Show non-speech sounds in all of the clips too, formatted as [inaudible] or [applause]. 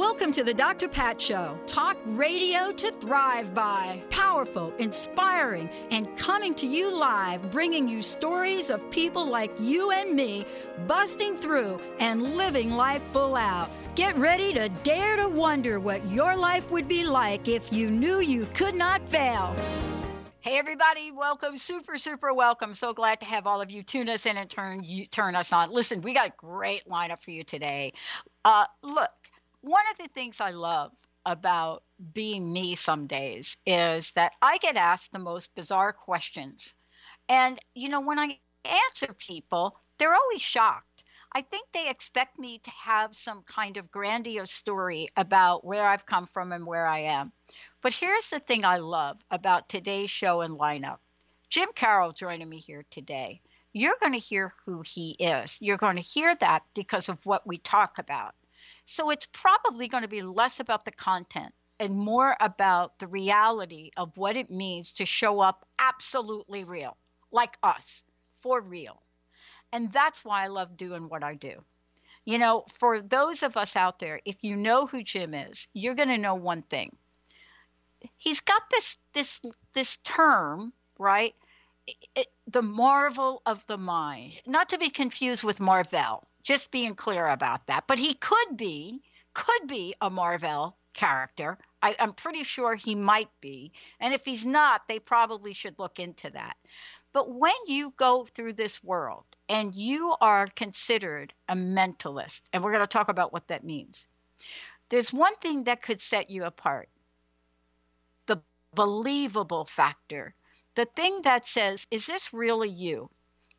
Welcome to the Dr. Pat Show. Talk radio to thrive by. Powerful, inspiring, and coming to you live, bringing you stories of people like you and me busting through and living life full out. Get ready to dare to wonder what your life would be like if you knew you could not fail. Hey everybody, welcome, super super welcome. So glad to have all of you tune us in and turn you turn us on. Listen, we got a great lineup for you today. Uh, look, one of the things I love about being me some days is that I get asked the most bizarre questions. And, you know, when I answer people, they're always shocked. I think they expect me to have some kind of grandiose story about where I've come from and where I am. But here's the thing I love about today's show and lineup Jim Carroll joining me here today. You're going to hear who he is. You're going to hear that because of what we talk about. So it's probably going to be less about the content and more about the reality of what it means to show up absolutely real, like us, for real. And that's why I love doing what I do. You know, for those of us out there, if you know who Jim is, you're going to know one thing. He's got this this this term, right? It, it, the marvel of the mind, not to be confused with Marvel just being clear about that. But he could be, could be a Marvel character. I, I'm pretty sure he might be. And if he's not, they probably should look into that. But when you go through this world and you are considered a mentalist, and we're going to talk about what that means, there's one thing that could set you apart the believable factor. The thing that says, is this really you?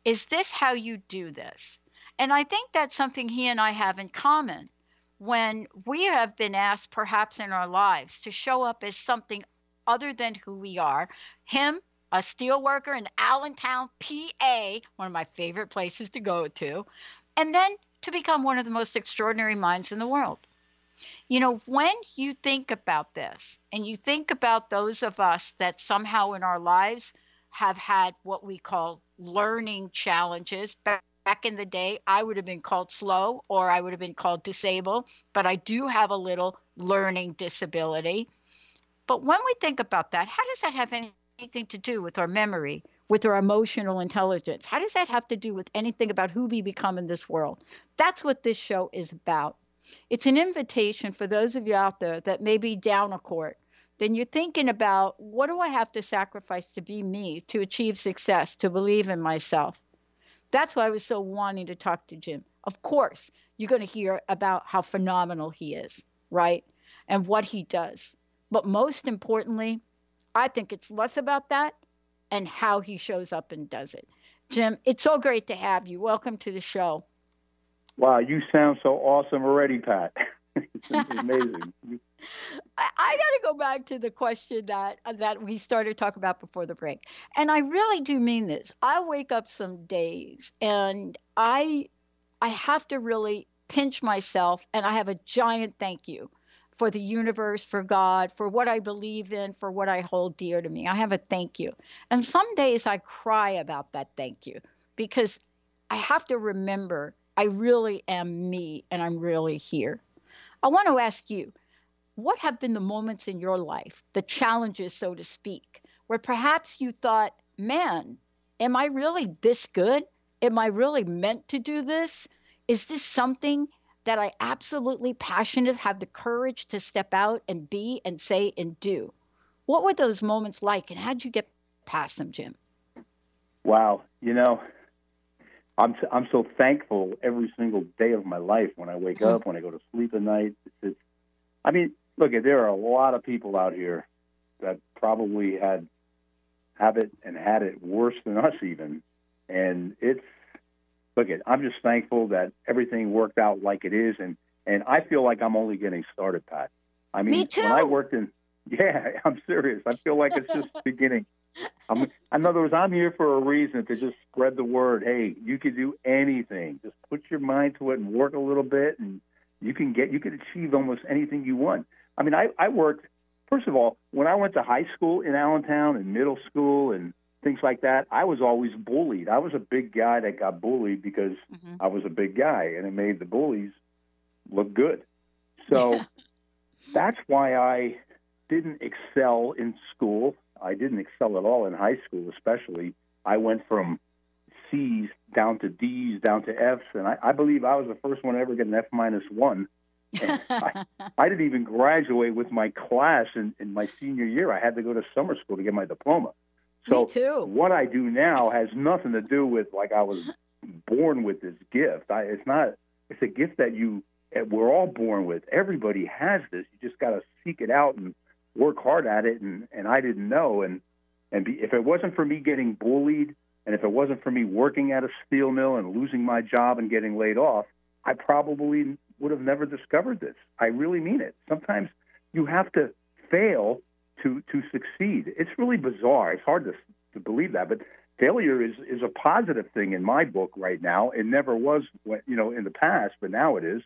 Is this how you do this? And I think that's something he and I have in common when we have been asked, perhaps in our lives, to show up as something other than who we are. Him, a steelworker in Allentown, PA, one of my favorite places to go to, and then to become one of the most extraordinary minds in the world. You know, when you think about this and you think about those of us that somehow in our lives have had what we call learning challenges, back in the day, I would have been called slow or I would have been called disabled, but I do have a little learning disability. But when we think about that, how does that have anything to do with our memory, with our emotional intelligence? How does that have to do with anything about who we become in this world? That's what this show is about. It's an invitation for those of you out there that may be down a court. Then you're thinking about what do I have to sacrifice to be me, to achieve success, to believe in myself? That's why I was so wanting to talk to Jim. Of course, you're going to hear about how phenomenal he is, right? And what he does. But most importantly, I think it's less about that and how he shows up and does it. Jim, it's so great to have you. Welcome to the show. Wow, you sound so awesome already, Pat. [laughs] it's [laughs] amazing. I, I got to go back to the question that uh, that we started talking about before the break, and I really do mean this. I wake up some days and I I have to really pinch myself, and I have a giant thank you for the universe, for God, for what I believe in, for what I hold dear to me. I have a thank you, and some days I cry about that thank you because I have to remember I really am me, and I'm really here. I want to ask you what have been the moments in your life, the challenges, so to speak, where perhaps you thought, man, am I really this good? Am I really meant to do this? Is this something that I absolutely passionate have the courage to step out and be and say and do? What were those moments like and how'd you get past them, Jim? Wow, you know, I'm I'm so thankful every single day of my life when I wake mm-hmm. up, when I go to sleep at night. It's, I mean, look, there are a lot of people out here that probably had have it and had it worse than us even, and it's look at. I'm just thankful that everything worked out like it is, and and I feel like I'm only getting started, Pat. I mean, Me too. when I worked in [laughs] Yeah, I'm serious. I feel like it's just beginning. I'm, in other words, I'm here for a reason to just spread the word. Hey, you can do anything. Just put your mind to it and work a little bit, and you can get you can achieve almost anything you want. I mean, I, I worked. First of all, when I went to high school in Allentown and middle school and things like that, I was always bullied. I was a big guy that got bullied because mm-hmm. I was a big guy, and it made the bullies look good. So [laughs] that's why I didn't excel in school. I didn't excel at all in high school, especially. I went from C's down to D's down to F's, and I, I believe I was the first one to ever get an F minus one. I, [laughs] I didn't even graduate with my class in, in my senior year. I had to go to summer school to get my diploma. So Me too. what I do now has nothing to do with like I was born with this gift. I, it's not. It's a gift that you we're all born with. Everybody has this. You just got to seek it out and work hard at it. And and I didn't know. And and be, if it wasn't for me getting bullied, and if it wasn't for me working at a steel mill and losing my job and getting laid off, I probably would have never discovered this. I really mean it. Sometimes you have to fail to to succeed. It's really bizarre. It's hard to to believe that, but failure is is a positive thing in my book right now. It never was, you know, in the past, but now it is.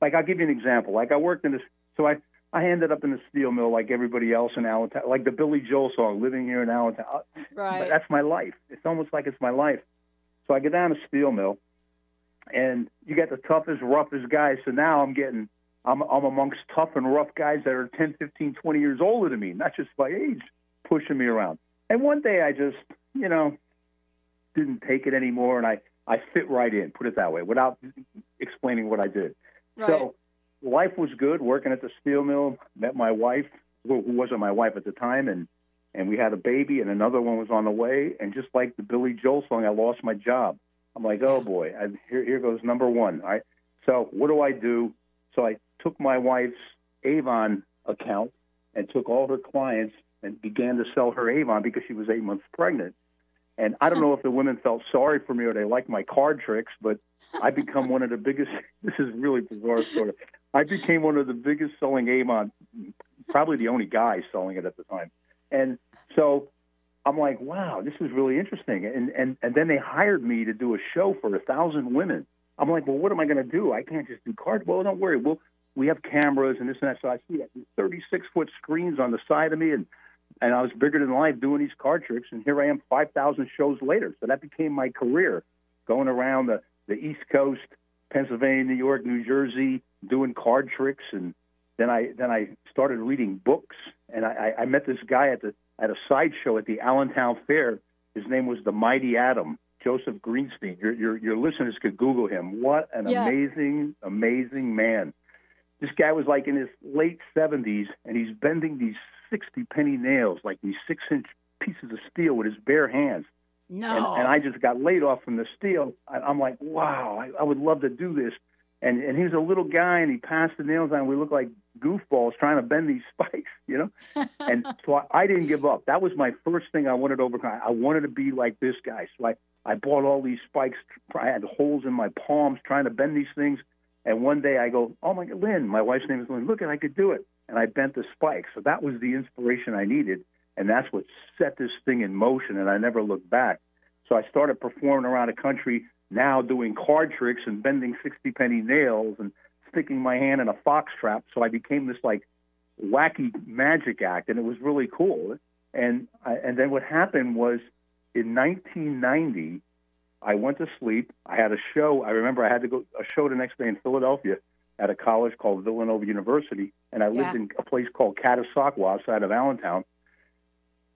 Like I'll give you an example. Like I worked in this, so I I ended up in the steel mill like everybody else in Allentown, like the Billy Joel song, "Living Here in Allentown." Right. But that's my life. It's almost like it's my life. So I get down to steel mill, and you got the toughest, roughest guys. So now I'm getting, I'm I'm amongst tough and rough guys that are 10, 15, 20 years older than me, not just by age, pushing me around. And one day I just, you know, didn't take it anymore, and I I fit right in, put it that way, without explaining what I did. Right. So life was good working at the steel mill. Met my wife, who wasn't my wife at the time, and and we had a baby, and another one was on the way. And just like the Billy Joel song, I lost my job. I'm like, oh boy, I, here here goes number one. All right, so what do I do? So I took my wife's Avon account and took all her clients and began to sell her Avon because she was eight months pregnant. And I don't know if the women felt sorry for me or they liked my card tricks, but I become one of the biggest. [laughs] This is really bizarre story. I became one of the biggest selling Avon, probably the only guy selling it at the time. And so I'm like, wow, this is really interesting. And and and then they hired me to do a show for a thousand women. I'm like, well, what am I going to do? I can't just do cards. Well, don't worry. We'll we have cameras and this and that. So I see 36 foot screens on the side of me, and and I was bigger than life doing these card tricks. And here I am, 5,000 shows later. So that became my career, going around the the East Coast, Pennsylvania, New York, New Jersey, doing card tricks, and then I then I started reading books, and I, I met this guy at the at a sideshow at the Allentown Fair. His name was the Mighty Atom, Joseph Greenstein. Your your, your listeners could Google him. What an Yeah. amazing, amazing man! This guy was like in his late seventies, and he's bending these sixty penny nails, like these six inch pieces of steel, with his bare hands No. and, and I just got laid off from the steel. I, I'm like, wow, I, I would love to do this. And and he was a little guy, and he passed the nails on. We looked like goofballs trying to bend these [laughs] spikes, you know. and [laughs] so I, I didn't give up. That was my first thing I wanted to overcome. I wanted to be like this guy. So I I bought all these spikes. I had holes in my palms trying to bend these things. And one day I go, oh my God, Lynn, my wife's name is Lynn. Look, at I could do it. And I bent the spikes. So that was the inspiration I needed, and that's what set this thing in motion. And I never looked back. So I started performing around the country now doing card tricks and bending 60 penny nails and sticking my hand in a fox trap. So I became this like wacky magic act, and it was really cool. And I, and then what happened was in 1990, I went to sleep. I had a show. I remember I had to go a show the next day in Philadelphia at a college called Villanova University, and I lived Yeah. in a place called Catasauqua outside of Allentown.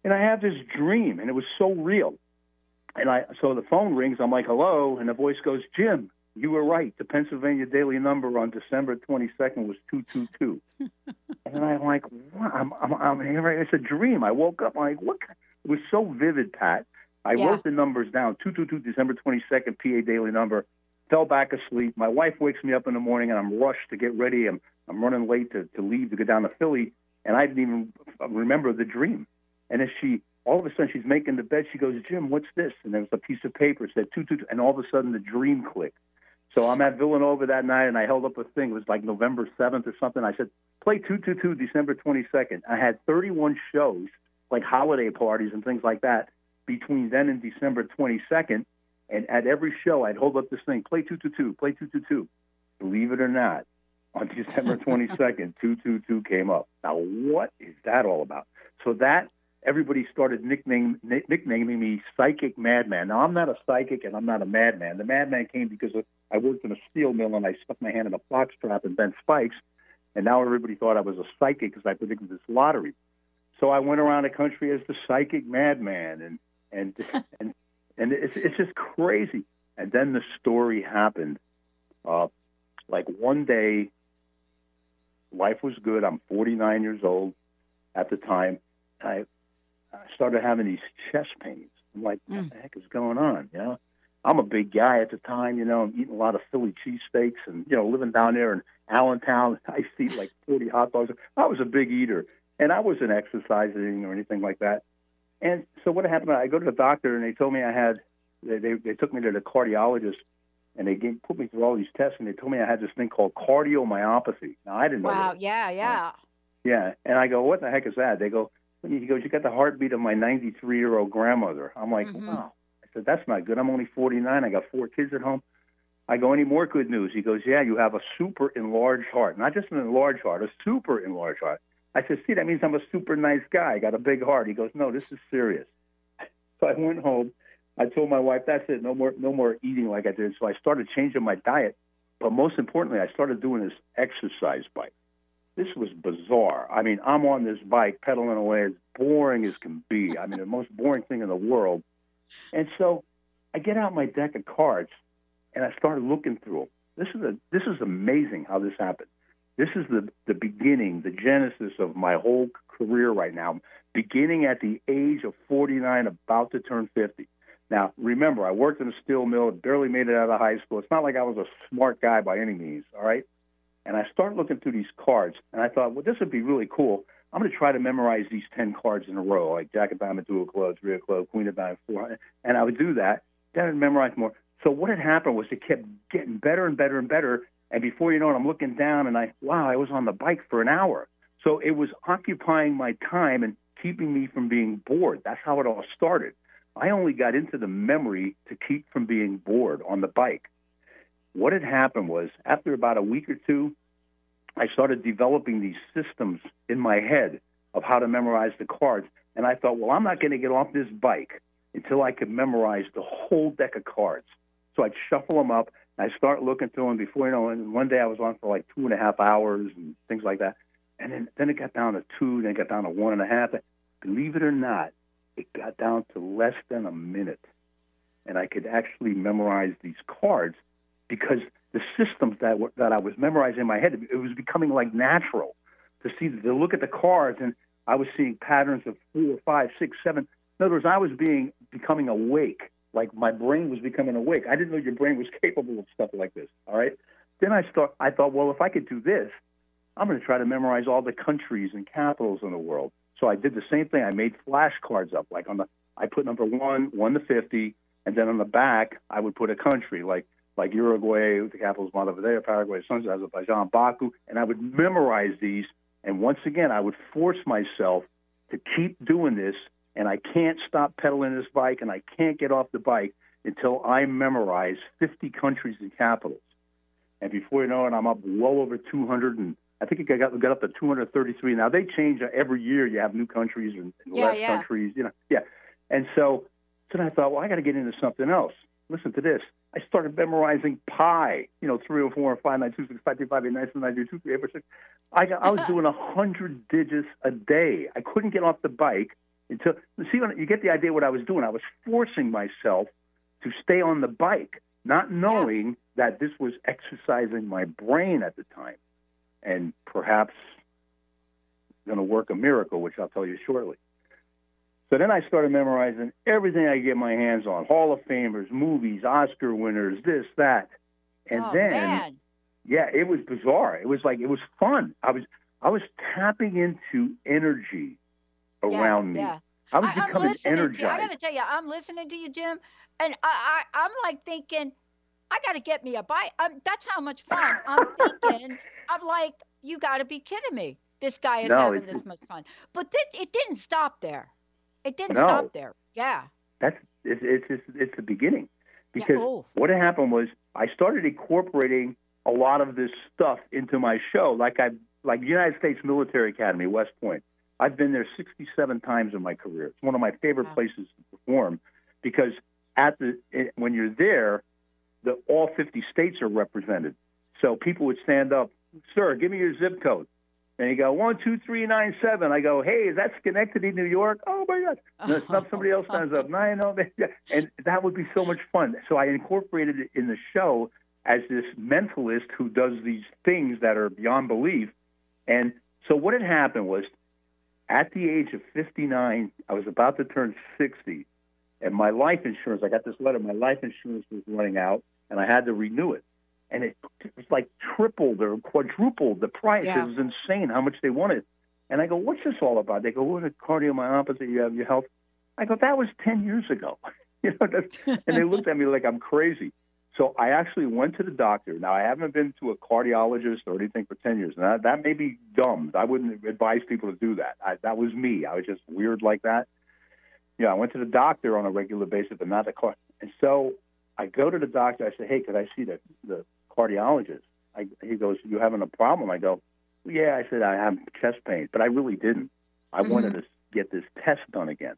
And I had this dream, and it was so real. And I so the phone rings. I'm like, "Hello," and the voice goes, "Jim, you were right. The Pennsylvania Daily number on December 22nd was 222." [laughs] and I'm like, "What? I'm, I'm, I'm hearing it's a dream." I woke up. I'm like, "What?" It was so vivid, Pat. I Yeah. wrote the numbers down. 222, December 22nd, PA Daily number. Fell back asleep. My wife wakes me up in the morning, and I'm rushed to get ready. I'm I'm running late to, to leave to go down to Philly, and I didn't even remember the dream. And as she, all of a sudden, she's making the bed. She goes, Jim, what's this? And there was a piece of paper said two two, two, and all of a sudden the dream clicked. So I'm at Villanova that night, and I held up a thing. It was like November 7th or something. I said, play 222 December 22nd. I had 31 shows, like holiday parties and things like that, between then and December 22nd. And at every show, I'd hold up this thing, play 222, play 222. Believe it or not, on [laughs] December 22nd, 222 came up. Now, what is that all about? So that everybody started nickname, nicknaming me Psychic Madman. Now, I'm not a psychic and I'm not a madman. The madman came because I worked in a steel mill and I stuck my hand in a fox trap and bent spikes, and now everybody thought I was a psychic because I predicted this lottery. So I went around the country as the Psychic Madman, and and [laughs] and and it's it's just crazy. And then the story happened. Uh, like one day, life was good. I'm 49 years old at the time. I I started having these chest pains. I'm like, what mm. the heck is going on? You know, I'm a big guy at the time. You know, I'm eating a lot of Philly cheesesteaks and you know living down there in Allentown. [laughs] I used to eat like 40 hot dogs. I was a big eater, and I wasn't exercising or anything like that. And so what happened? I go to the doctor, and they told me I had. They they, they took me to the cardiologist, and they gave, put me through all these tests, and they told me I had this thing called cardiomyopathy. Now I didn't know. Wow! Yeah, yeah. Yeah, and I go, what the heck is that? They go, he goes, you got the heartbeat of my 93 year old grandmother. I'm like, mm-hmm. wow. I said, that's not good. I'm only 49. I got four kids at home. I go, any more good news? He goes, yeah, you have a super enlarged heart. Not just an enlarged heart, a super enlarged heart. I said, see, that means I'm a super nice guy. I got a big heart. He goes, no, this is serious. [laughs] So I went home. I told my wife, that's it. No more, no more eating like I did. So I started changing my diet. But most importantly, I started doing this exercise bike this was bizarre. I mean, I'm on this bike pedaling away as boring as can be. I mean, the most boring thing in the world. And so I get out my deck of cards and I started looking through them. This is a this is amazing how this happened. This is the the beginning, the genesis of my whole career right now. Beginning at the age of 49, about to turn 50. Now, remember, I worked in a steel mill, barely made it out of high school. It's not like I was a smart guy by any means, all right? And I started looking through these cards, and I thought, well, this would be really cool. I'm going to try to memorize these 10 cards in a row, like Jack of Diamond, Two of Clubs, Three of Clubs, Queen of Diamond, Four. And I would do that. Then I'd memorize more. So what had happened was it kept getting better and better and better. And before you know it, I'm looking down, and I, wow, I was on the bike for an hour. So it was occupying my time and keeping me from being bored. That's how it all started. I only got into the memory to keep from being bored on the bike what had happened was after about a week or two, I started developing these systems in my head of how to memorize the cards. And I thought, well, I'm not going to get off this bike until I could memorize the whole deck of cards. So I'd shuffle them up. And I start looking through them before you know. And one day I was on for like two and a half hours and things like that. And then then it got down to two. Then it got down to one and a half. Believe it or not, it got down to less than a minute, and I could actually memorize these cards because the systems that were, that I was memorizing in my head, it was becoming like natural to see to look at the cards, and I was seeing patterns of four, five, six, seven. In other words, I was being becoming awake, like my brain was becoming awake. I didn't know your brain was [laughs] capable of stuff like this. All right. Then I start. I thought, well, if I could do this, I'm going to try to memorize all the countries and capitals in the world. So I did the same thing. I made flashcards up, like on the. I put number one, one to fifty, and then on the back I would put a country, like like Uruguay, the capital is Montevideo, Paraguay, Azerbaijan, Baku, and I would memorize these. And once again, I would force myself to keep doing this, and I can't stop pedaling this bike, and I can't get off the bike until I memorize 50 countries and capitals. And before you know it, I'm up well over 200 and I think it got, got up to 233. Now they change every year. You have new countries and, and yeah, less yeah. countries, you know. Yeah. And so, so then I thought, well, I got to get into something else. Listen to this. I started memorizing pi, you know, three or four or five, nine, two, six, five, three, five, eight, nine, seven, nine, two, two, three, eight, four, six. I, got, I was doing a hundred digits a day. I couldn't get off the bike until see you get the idea what I was doing. I was forcing myself to stay on the bike, not knowing yeah. that this was exercising my brain at the time, and perhaps going to work a miracle, which I'll tell you shortly. So then I started memorizing everything I get my hands on Hall of Famers, movies, Oscar winners, this, that. And oh, then, man. yeah, it was bizarre. It was like, it was fun. I was, I was tapping into energy around yeah, me. Yeah. I was I, becoming I'm listening energized. To you. I got to tell you, I'm listening to you, Jim, and I, I, I'm like thinking, I got to get me a bike. Um, that's how much fun. I'm [laughs] thinking, I'm like, you got to be kidding me. This guy is No, having this much fun. But this, it didn't stop there. It didn't No. stop there. Yeah. That's it's it's it's, it's the beginning Yeah, because oh. what happened was I started incorporating a lot of this stuff into my show. Like I like United States Military Academy, West Point. I've been there 67 times in my career. It's one of my favorite Wow. places to perform because at the it, when you're there, the all 50 states are represented. So people would stand up, sir, give me your zip code. And he go one two three nine seven. I go, hey, is that Schenectady, New York? Oh my God! Not oh, somebody else stands up. I know. [laughs] And that would be so much fun. So I incorporated it in the show as this mentalist who does these things that are beyond belief. And so what had happened was, at the age of 59, I was about to turn 60, and my life insurance, I got this letter, my life insurance was running out, and I had to renew it. And it was like tripled or quadrupled the price. Yeah. It was insane how much they wanted. And I go, what's this all about? They go, what a cardiomyopathy, you have your health. I go, that was 10 years ago. [laughs] you know, and they looked at me like I'm crazy. So I actually went to the doctor. Now I haven't been to a cardiologist or anything for 10 years. Now that may be dumb. I wouldn't advise people to do that. I, that was me. I was just weird like that. Yeah, I went to the doctor on a regular basis, but not the car. And so I go to the doctor. I say, "Hey, could I see the the cardiologist?" I, he goes, "You having a problem?" I go, "Yeah." I said, "I have chest pain, but I really didn't. I mm-hmm. wanted to get this test done again."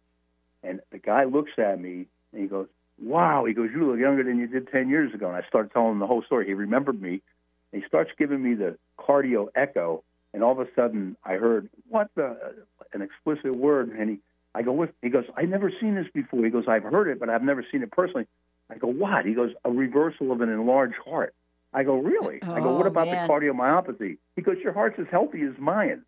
And the guy looks at me and he goes, "Wow!" He goes, "You look younger than you did ten years ago." And I started telling him the whole story. He remembered me. And he starts giving me the cardio echo, and all of a sudden I heard what the uh, an explicit word, and he I go, what? He goes, I've never seen this before. He goes, I've heard it, but I've never seen it personally. I go, what? He goes, a reversal of an enlarged heart. I go, really? I go, what Oh, about man. the cardiomyopathy? He goes, your heart's as healthy as mine.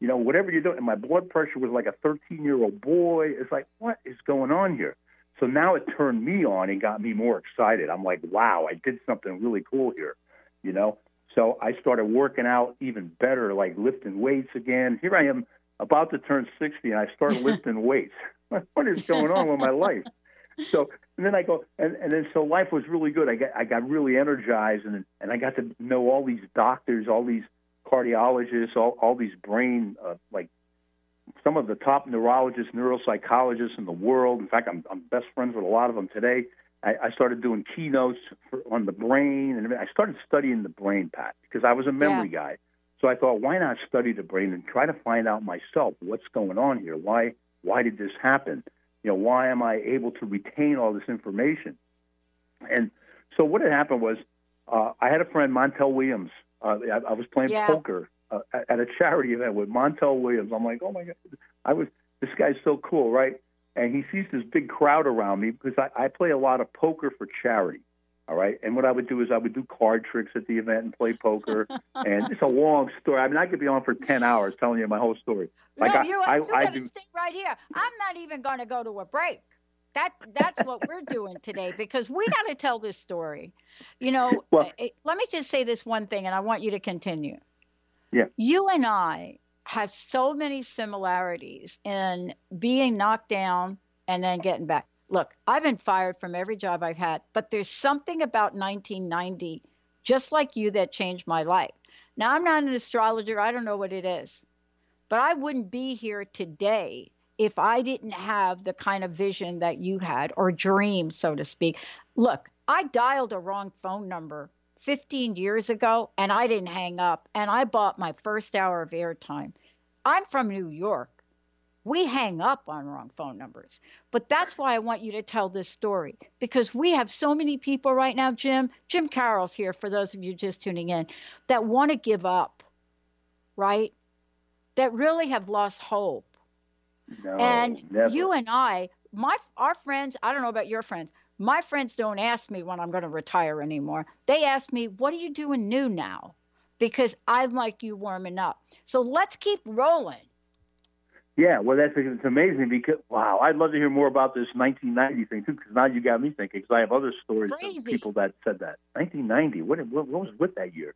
You know, whatever you're doing. And my blood pressure was like a 13 year old boy. It's like, what is going on here? So now it turned me on and got me more excited. I'm like, wow, I did something really cool here, you know? So I started working out even better, like lifting weights again. Here I am about to turn 60 and I start [laughs] lifting weights. [laughs] what is going on with my life? So and then I go and, and then so life was really good. I got I got really energized and and I got to know all these doctors, all these cardiologists, all all these brain uh, like some of the top neurologists, neuropsychologists in the world. In fact, I'm I'm best friends with a lot of them today. I, I started doing keynotes for, on the brain, and I started studying the brain, Pat, because I was a memory guy. So I thought, why not study the brain and try to find out myself what's going on here? Why why did this happen? You know, why am I able to retain all this information? And so what had happened was, uh, I had a friend, Montel Williams. Uh, I, I was playing Yeah. poker uh, at a charity event with Montel Williams. I'm like, oh my god, I was this guy's so cool, right? And he sees this big crowd around me because I, I play a lot of poker for charity. All right. And what I would do is I would do card tricks at the event and play poker. [laughs] and it's a long story. I mean, I could be on for 10 hours telling you my whole story. Like no, I- you, I- you I to stay right here. I'm not even going to go to a break. That that's what we're doing today because we got to tell this story. You know, [laughs] Well- eh, let me just say this one thing, and I want you to continue. Yeah. You and I have so many similarities in being knocked down and then getting back. Look, I've been fired from every job I've had, but there's something about 1990, just like you, that changed my life. Now, I'm not an astrologer, I don't know what it is, but I wouldn't be here today if I didn't have the kind of vision that you had or dream, so to speak. Look, I dialed a wrong phone number 15 years ago and I didn't hang up and I bought my first hour of airtime. I'm from New York. We hang up on wrong phone numbers. But that's why I want you to tell this story because we have so many people right now, Jim. Jim Carroll's here for those of you just tuning in that want to give up, right? That really have lost hope. No, and never. you and I, my our friends, I don't know about your friends. My friends don't ask me when I'm going to retire anymore. They ask me, "What are you doing new now?" Because I'm like you warming up. So let's keep rolling. Yeah, well, that's it's amazing because wow, I'd love to hear more about this 1990 thing too. Because now you got me thinking. Because I have other stories Crazy. of people that said that 1990. What, what what was with that year?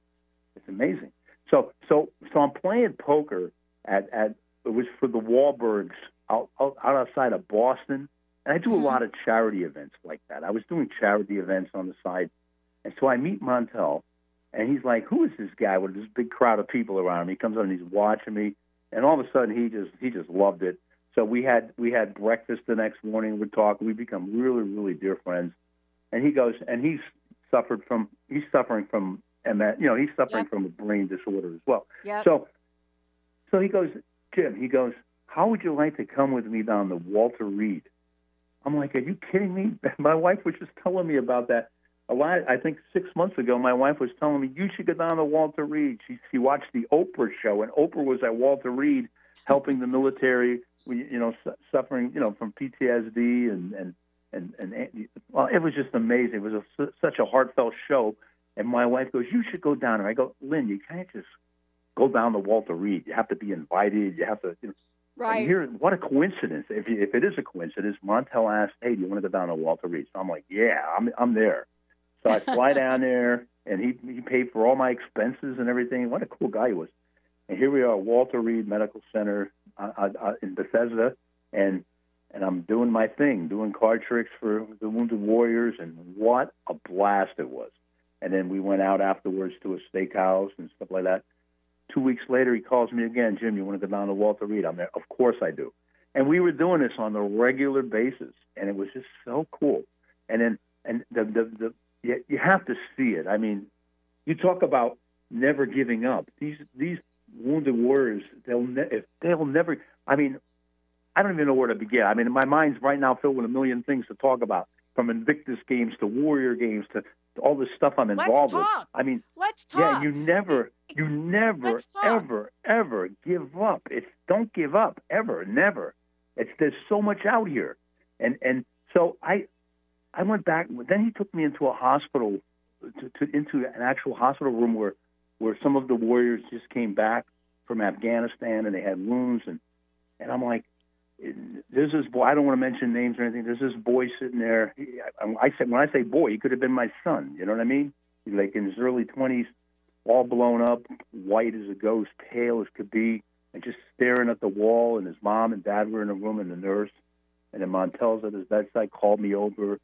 It's amazing. So so so I'm playing poker at at it was for the Wahlbergs out out, out outside of Boston, and I do Mhm. a lot of charity events like that. I was doing charity events on the side, And so I meet Montel, and he's like, "Who is this guy with this big crowd of people around him?" He comes up and he's watching me, and all of a sudden he just he just loved it. So we had we had breakfast the next morning. We're talking. We become really really dear friends. And he goes, and he's suffered from he's suffering from MS. You know, he's suffering Yep. from a brain disorder as well. Yep. So, so he goes, Jim. He goes, how would you like to come with me down to Walter Reed? I'm like, are you kidding me? [laughs] My wife was just telling me about that. A lot, I think six months ago, my wife was telling me you should go down to Walter Reed. She she watched the Oprah show, and Oprah was at Walter Reed helping the military, you know, su- suffering, you know, from PTSD and and and and well, it was just amazing. It was a, such a heartfelt show. And my wife goes, "You should go down there." I go, "Lynn, you can't just go down to Walter Reed. You have to be invited. You have to." You know, right. and here, what a coincidence! If you, if it is a coincidence, Montel asked, "Hey, do you want to go down to Walter Reed?" So I'm like, "Yeah, I'm I'm there." So I fly down [laughs] there, and he he paid for all my expenses and everything. What a cool guy he was! And here we are, Walter Reed Medical Center uh, uh, uh, in Bethesda, and and I'm doing my thing, doing card tricks for the Wounded Warriors, and what a blast it was! And then we went out afterwards to a steakhouse and stuff like that. Two weeks later, he calls me again. Jim, you want to go down to Walter Reed? I'm there. Of course I do. And we were doing this on a regular basis, and it was just so cool. And then, and the the, the you, you have to see it. I mean, you talk about never giving up. These these wounded warriors, they'll ne- if they'll never. I mean, I don't even know where to begin. I mean, my mind's right now filled with a million things to talk about, from Invictus games to Warrior games to, to all this stuff I'm involved with. I mean, Let's talk. yeah, you never, you never, ever, ever give up. It's don't give up ever, never. It's there's so much out here, and and so I, I went back. Then he took me into a hospital, to, to into an actual hospital room where, where some of the warriors just came back from Afghanistan and they had wounds and, and I'm like, there's this boy. I don't want to mention names or anything. There's this boy sitting there. I, I said when I say boy, he could have been my son. You know what I mean? Like in his early twenties, all blown up, white as a ghost, pale as could be, and just staring at the wall. And his mom and dad were in a room, and the nurse. And then Montel's at his bedside called me over,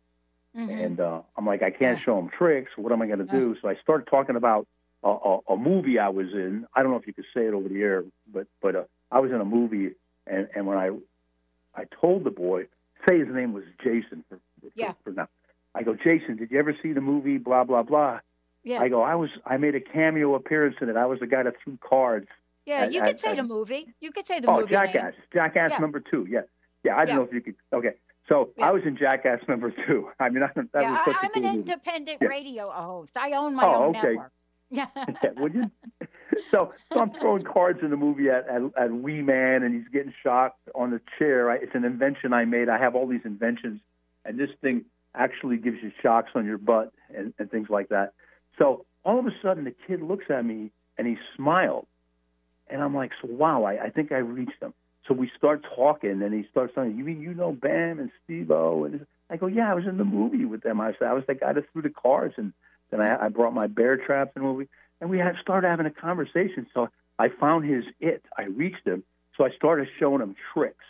Mhm. and uh, I'm like, I can't show him tricks. What am I going to do? So I started talking about a, a, a movie I was in. I don't know if you could say it over the air, but but uh, I was in a movie, and and when I I told the boy, say his name was Jason for for, Yeah. for now. I go, Jason, did you ever see the movie? Blah blah blah. yeah. I go, I was I made a cameo appearance in it. I was the guy that threw cards. yeah. I- You could say I- the movie. You could say the oh, movie. name. Jackass, Jackass Yeah. number two. Yeah, yeah. I don't Yeah. know if you could. Okay, so Yeah. I was in Jackass number two. [laughs] I mean, I, that yeah, was such I, a I'm cool an independent radio host. I own my Oh, own okay. network. [laughs] Yeah. Yeah, would you? [laughs] So, so I'm throwing cards in the movie at, at, at Wee Man, and he's getting shocked on the chair. I, it's an invention I made. I have all these inventions, and this thing actually gives you shocks on your butt and, and things like that. So all of a sudden, the kid looks at me and he smiled, and I'm like, "So wow, I, I think I reached him." So we start talking, and he starts saying, "You mean you know Bam and Steve-O?" And I go, "Yeah, I was in the movie with them." I said, "I was the guy that threw the cards, and then I, I brought my bear traps and movie." and we had started having a conversation. So I found his it. I reached him. So I started showing him tricks,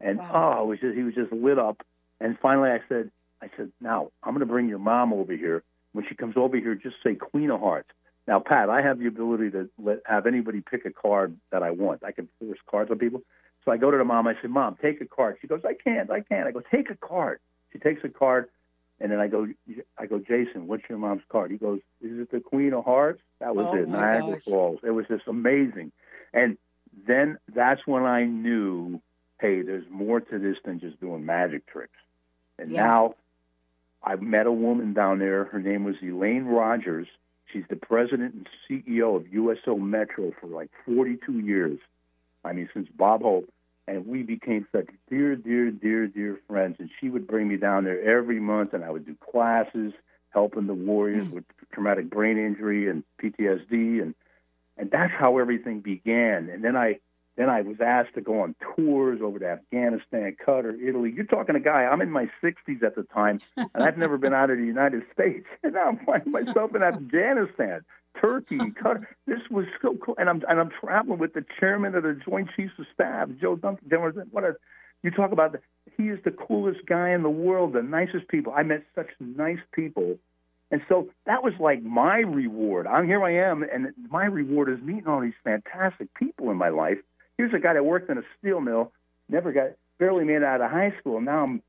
and Wow. oh, was just, he was just lit up. And finally, I said, I said, now I'm going to bring your mom over here. When she comes over here, just say Queen of Hearts. Now, Pat, I have the ability to let have anybody pick a card that I want. I can force cards on people. So I go to the mom. I say, Mom, take a card. She goes, I can't. I can't. I go, take a card. She takes a card, and then I go, I go, Jason, what's your mom's card? He goes, Is it the Queen of Hearts? That was Oh, it, Niagara gosh. Falls. It was just amazing. And then that's when I knew, hey, there's more to this than just doing magic tricks. And Yeah. now I met a woman down there. Her name was Elaine Rogers. She's the president and CEO of USO Metro for like 42 years. I mean, since Bob Hope. And we became such dear, dear, dear, dear friends. And she would bring me down there every month, and I would do classes helping the warriors hmm. with traumatic brain injury and PTSD. And and that's how everything began. And then I then I was asked to go on tours over to Afghanistan, Qatar, Italy. You're talking a guy. I'm in my 60s at the time, and I've never been out of the United [laughs] States. And now I'm finding myself in [laughs] Afghanistan, Turkey, Qatar. This was so cool. And I'm and I'm traveling with the chairman of the Joint Chiefs of Staff, Joe Dunford. What a you talk about. The, he is the coolest guy in the world, the nicest people. I met such nice people And so that was like my reward. I'm here. I am, and my reward is meeting all these fantastic people in my life. Here's a guy that worked in a steel mill, never got barely made out of high school. Now I'm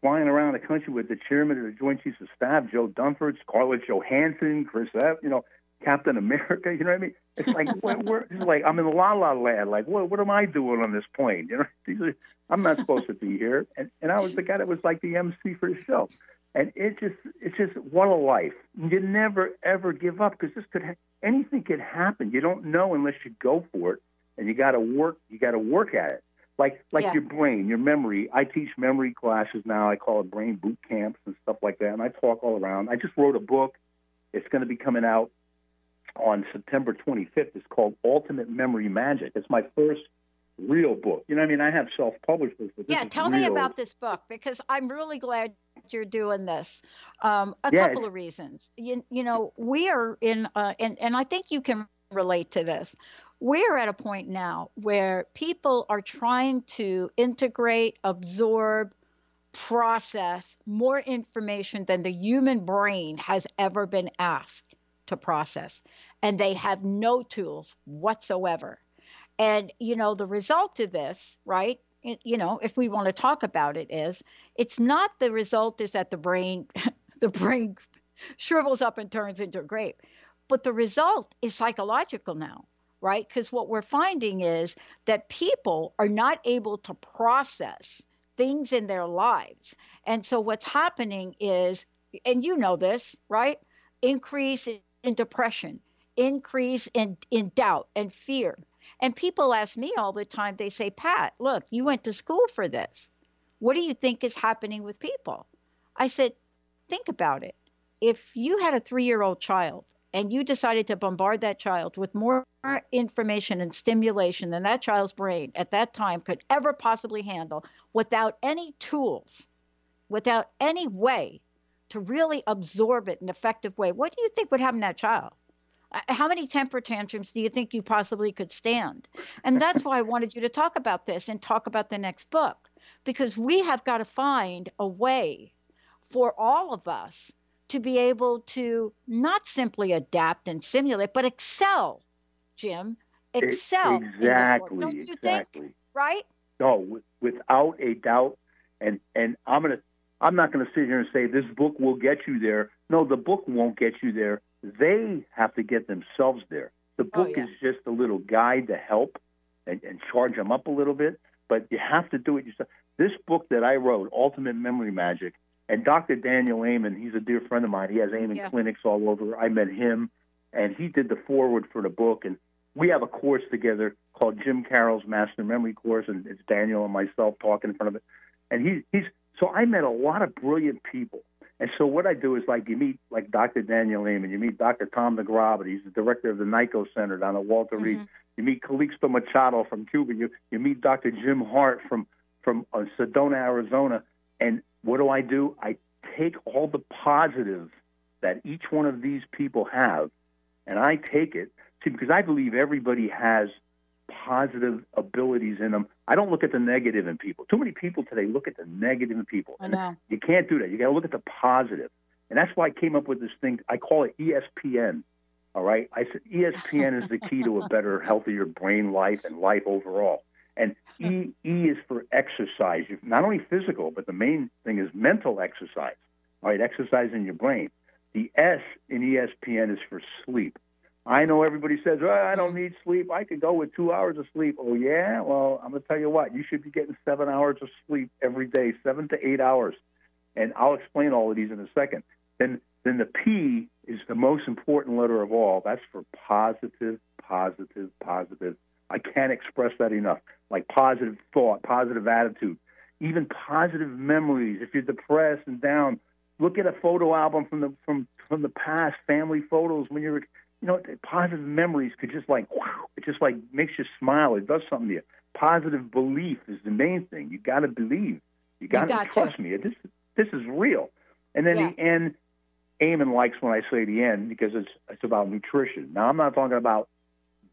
flying around the country with the chairman of the Joint Chiefs of Staff, Joe Dunford, Scarlett Johansson, Chris F. You know, Captain America. You know what I mean? It's like we're, we're it's like I'm in la la land. Like what what am I doing on this plane? You know, [laughs] I'm not supposed to be here. And and I was the guy that was like the MC for the show. And it just it's just what a life. You never ever give up because this could ha- anything could happen. You don't know unless you go for it, and you got to work. You got to work at it. Like like Yeah. your brain, your memory. I teach memory classes now. I call it brain boot camps and stuff like that. And I talk all around. I just wrote a book. It's going to be coming out on September 25th. It's called Ultimate Memory Magic. It's my first real book. You know, what I mean, I have self-published books, but this Yeah, tell me about this book because I'm really glad you're doing this. Um, a Yeah, couple of reasons. You, you know, we are in, uh, and, and I think you can relate to this. We're at a point now where people are trying to integrate, absorb, process more information than the human brain has ever been asked to process. And they have no tools whatsoever. And, you know, the result of this, right? you know, if we want to talk about it, is it's not the result is that the brain, [laughs] the brain shrivels up and turns into a grape, but the result is psychological now, right? Because what we're finding is that people are not able to process things in their lives. And so what's happening is, and you know this, right? Increase in depression, increase in, in doubt and fear. And people ask me all the time, they say, Pat, look, you went to school for this. What do you think is happening with people? I said, think about it. If you had a three year old child and you decided to bombard that child with more information and stimulation than that child's brain at that time could ever possibly handle without any tools, without any way to really absorb it in an effective way, what do you think would happen to that child? Uh, How many temper tantrums do you think you possibly could stand? And [laughs] that's why I wanted you to talk about this and talk about the next book, because we have got to find a way for all of us to be able to not simply adapt and simulate, but excel, Jim. Excel. in this world. Exactly. Don't you exactly. think? Right? No, w- without a doubt. And and I'm gonna I'm not gonna sit here and say this book will get you there. No, the book won't get you there. They have to get themselves there. The Oh, book yeah. is just a little guide to help and, and charge them up a little bit, but you have to do it yourself. This book that I wrote, Ultimate Memory Magic, and Dr. Daniel Amen, he's a dear friend of mine. He has Amen Yeah. clinics all over. I met him, and he did the foreword for the book. And we have a course together called Jim Carroll's Master Memory Course, and it's Daniel and myself talking in front of it. And he, he's so I met a lot of brilliant people. And so what I do is like you meet like Dr. Daniel Amen, you meet Dr. Tom DeGraba, he's the director of the NICoE Center down at Walter Reed. Mhm. You meet Calixto Machado from Cuba. You you meet Dr. Jim Hart from from uh, Sedona, Arizona. And what do I do? I take all the positives that each one of these people have, and I take it. See, because I believe everybody has positive abilities in them. I don't look at the negative in people. Too many people today look at the negative in people. I know. You can't do that. You got to look at the positive. And that's why I came up with this thing. I call it ESPN. All right. I said ESPN is the key to a better, [laughs] healthier brain life and life overall. And E E is for exercise. Not only physical, but the main thing is mental exercise. All right, exercise in your brain. The S in ESPN is for sleep. I know everybody says, well, I don't mm. need sleep. I could go with two hours of sleep. Oh, yeah? Well, I'm going to tell you what. You should be getting seven hours of sleep every day, seven to eight hours. And I'll explain all of these in a second. Then, then the P is the most important letter of all. That's for positive, positive, positive. I can't express that enough. Like positive thought, positive attitude, even positive memories. If you're depressed and down, look at a photo album from the from from the past, family photos when you're you know, positive memories could just like, it just like makes you smile. It does something to you. Positive belief is the main thing. You got to believe. You got to. trust me. This this is real. And then Yeah. the end, Amen likes when I say the end because it's it's about nutrition. Now I'm not talking about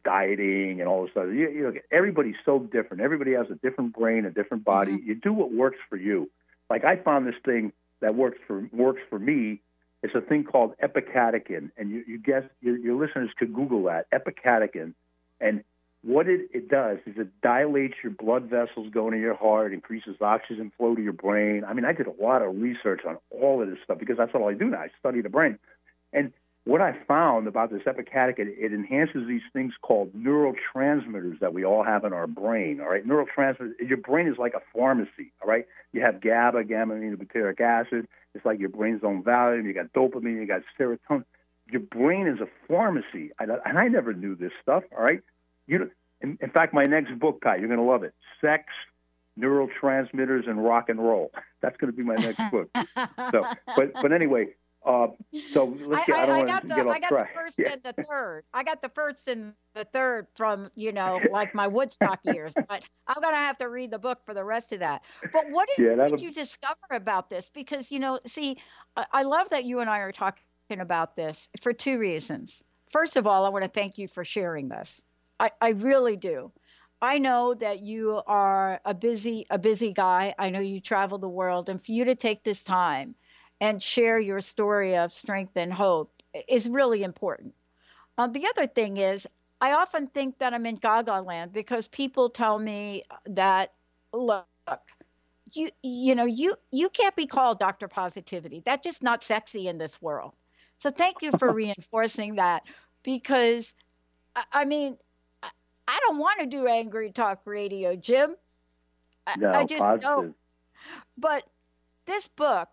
dieting and all this stuff. You, you know, everybody's so different. Everybody has a different brain, a different body. Mm-hmm. You do what works for you. Like I found this thing that works for works for me It's a thing called epicatechin, and you, you guess your, your listeners could Google that epicatechin, and what it, it does is it dilates your blood vessels going to your heart, increases oxygen flow to your brain. I mean, I did a lot of research on all of this stuff because that's all I do now. I study the brain. And what I found about this epicatechin, it enhances these things called neurotransmitters that we all have in our brain. All right, neurotransmitters. Your brain is like a pharmacy. All right, you have GABA, gamma aminobutyric acid. It's like your brain's own Valium. You got dopamine. You got serotonin. Your brain is a pharmacy, I, and I never knew this stuff. All right, you, in, in fact, my next book, Pat, you're going to love it. Sex, neurotransmitters, and rock and roll. That's going to be my next book. so, but but anyway, uh, so let's get. I, I, I, I got the I got the first yeah. and the third. I got the first and the third from you know [laughs] like my Woodstock years, but I'm gonna have to read the book for the rest of that. But what did, yeah, did you discover about this? Because you know, see, I love that you and I are talking about this for two reasons. First of all, I want to thank you for sharing this. I, I really do. I know that you are a busy a busy guy. I know you travel the world, and for you to take this time and share your story of strength and hope is really important. Um, the other thing is, I often think that I'm in Gaga land because people tell me that look, you you know you you can't be called Dr. Positivity. That's just not sexy in this world. So thank you for [laughs] reinforcing that because I mean I don't want to do angry talk radio, Jim. I, no, I just positive. don't. But this book,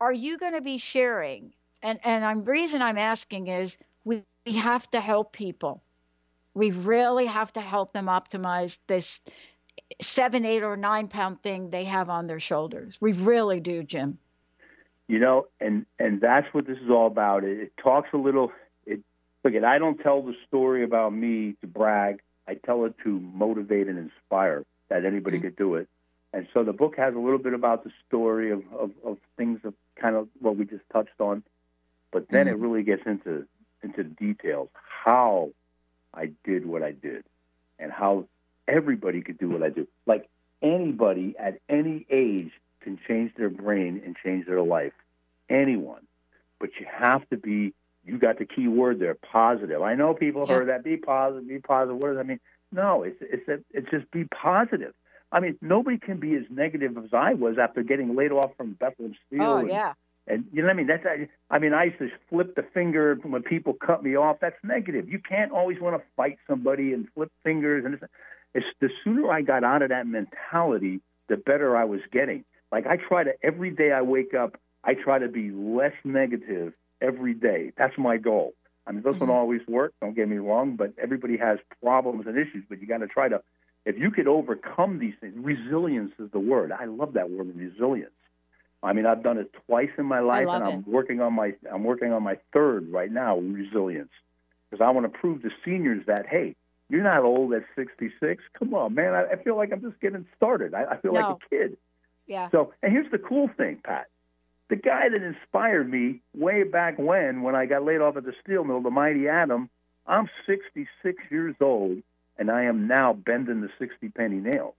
are you going to be sharing? And and I'm reason I'm asking is we, we have to help people. We really have to help them optimize this seven, eight, or nine pound thing they have on their shoulders. We really do, Jim. You know, and and that's what this is all about. It, it talks a little. It look, at I don't tell the story about me to brag. I tell it to motivate and inspire that anybody mm-hmm. could do it. And so the book has a little bit about the story of, of, of things of kind of what we just touched on, but then mm-hmm. it really gets into into details how I did what I did and how everybody could do what I do. Like anybody at any age can change their brain and change their life. Anyone. But you have to be you got the key word there, positive. I know people yeah. heard that. Be positive. Be positive. What does that mean? No, it's it's a, it's just be positive. I mean, nobody can be as negative as I was after getting laid off from Bethlehem Steel. Oh and, yeah. And you know what I mean? That's I mean, I used to flip the finger when people cut me off. That's negative. You can't always want to fight somebody and flip fingers. And it's, it's the sooner I got out of that mentality, the better I was getting. Like I try to every day I wake up, I try to be less negative every day. That's my goal. I mean, it doesn't mm-hmm. always work. Don't get me wrong, but everybody has problems and issues. But you got to try to, if you could overcome these things. Resilience is the word. I love that word, resilience. I mean, I've done it twice in my life, and I'm it. working on my I'm working on my third right now. Resilience, because I want to prove to seniors that hey, you're not old at 66. Come on, man. I, I feel like I'm just getting started. I, I feel no. like a kid. Yeah. So, and here's the cool thing, Pat the guy that inspired me way back when, when I got laid off at the steel mill, the mighty Atom, I'm 66 years old, and I am now bending the 60 penny nails.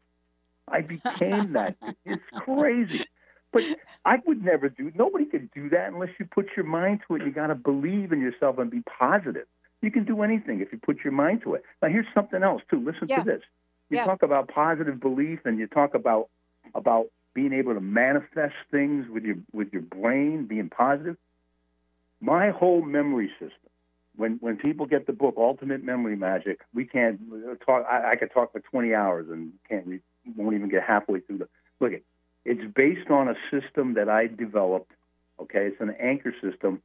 I became that. It's crazy. But I would never do. Nobody could do that unless you put your mind to it. You got to believe in yourself and be positive. You can do anything if you put your mind to it. Now, here's something else too. Listen yeah. to this. You yeah. talk about positive belief, and you talk about about being able to manifest things with your with your brain, being positive. My whole memory system. When when people get the book Ultimate Memory Magic, we can't talk. I, I could talk for 20 hours and can't. Won't even get halfway through the. Look, it, it's based on a system that I developed. Okay, it's an anchor system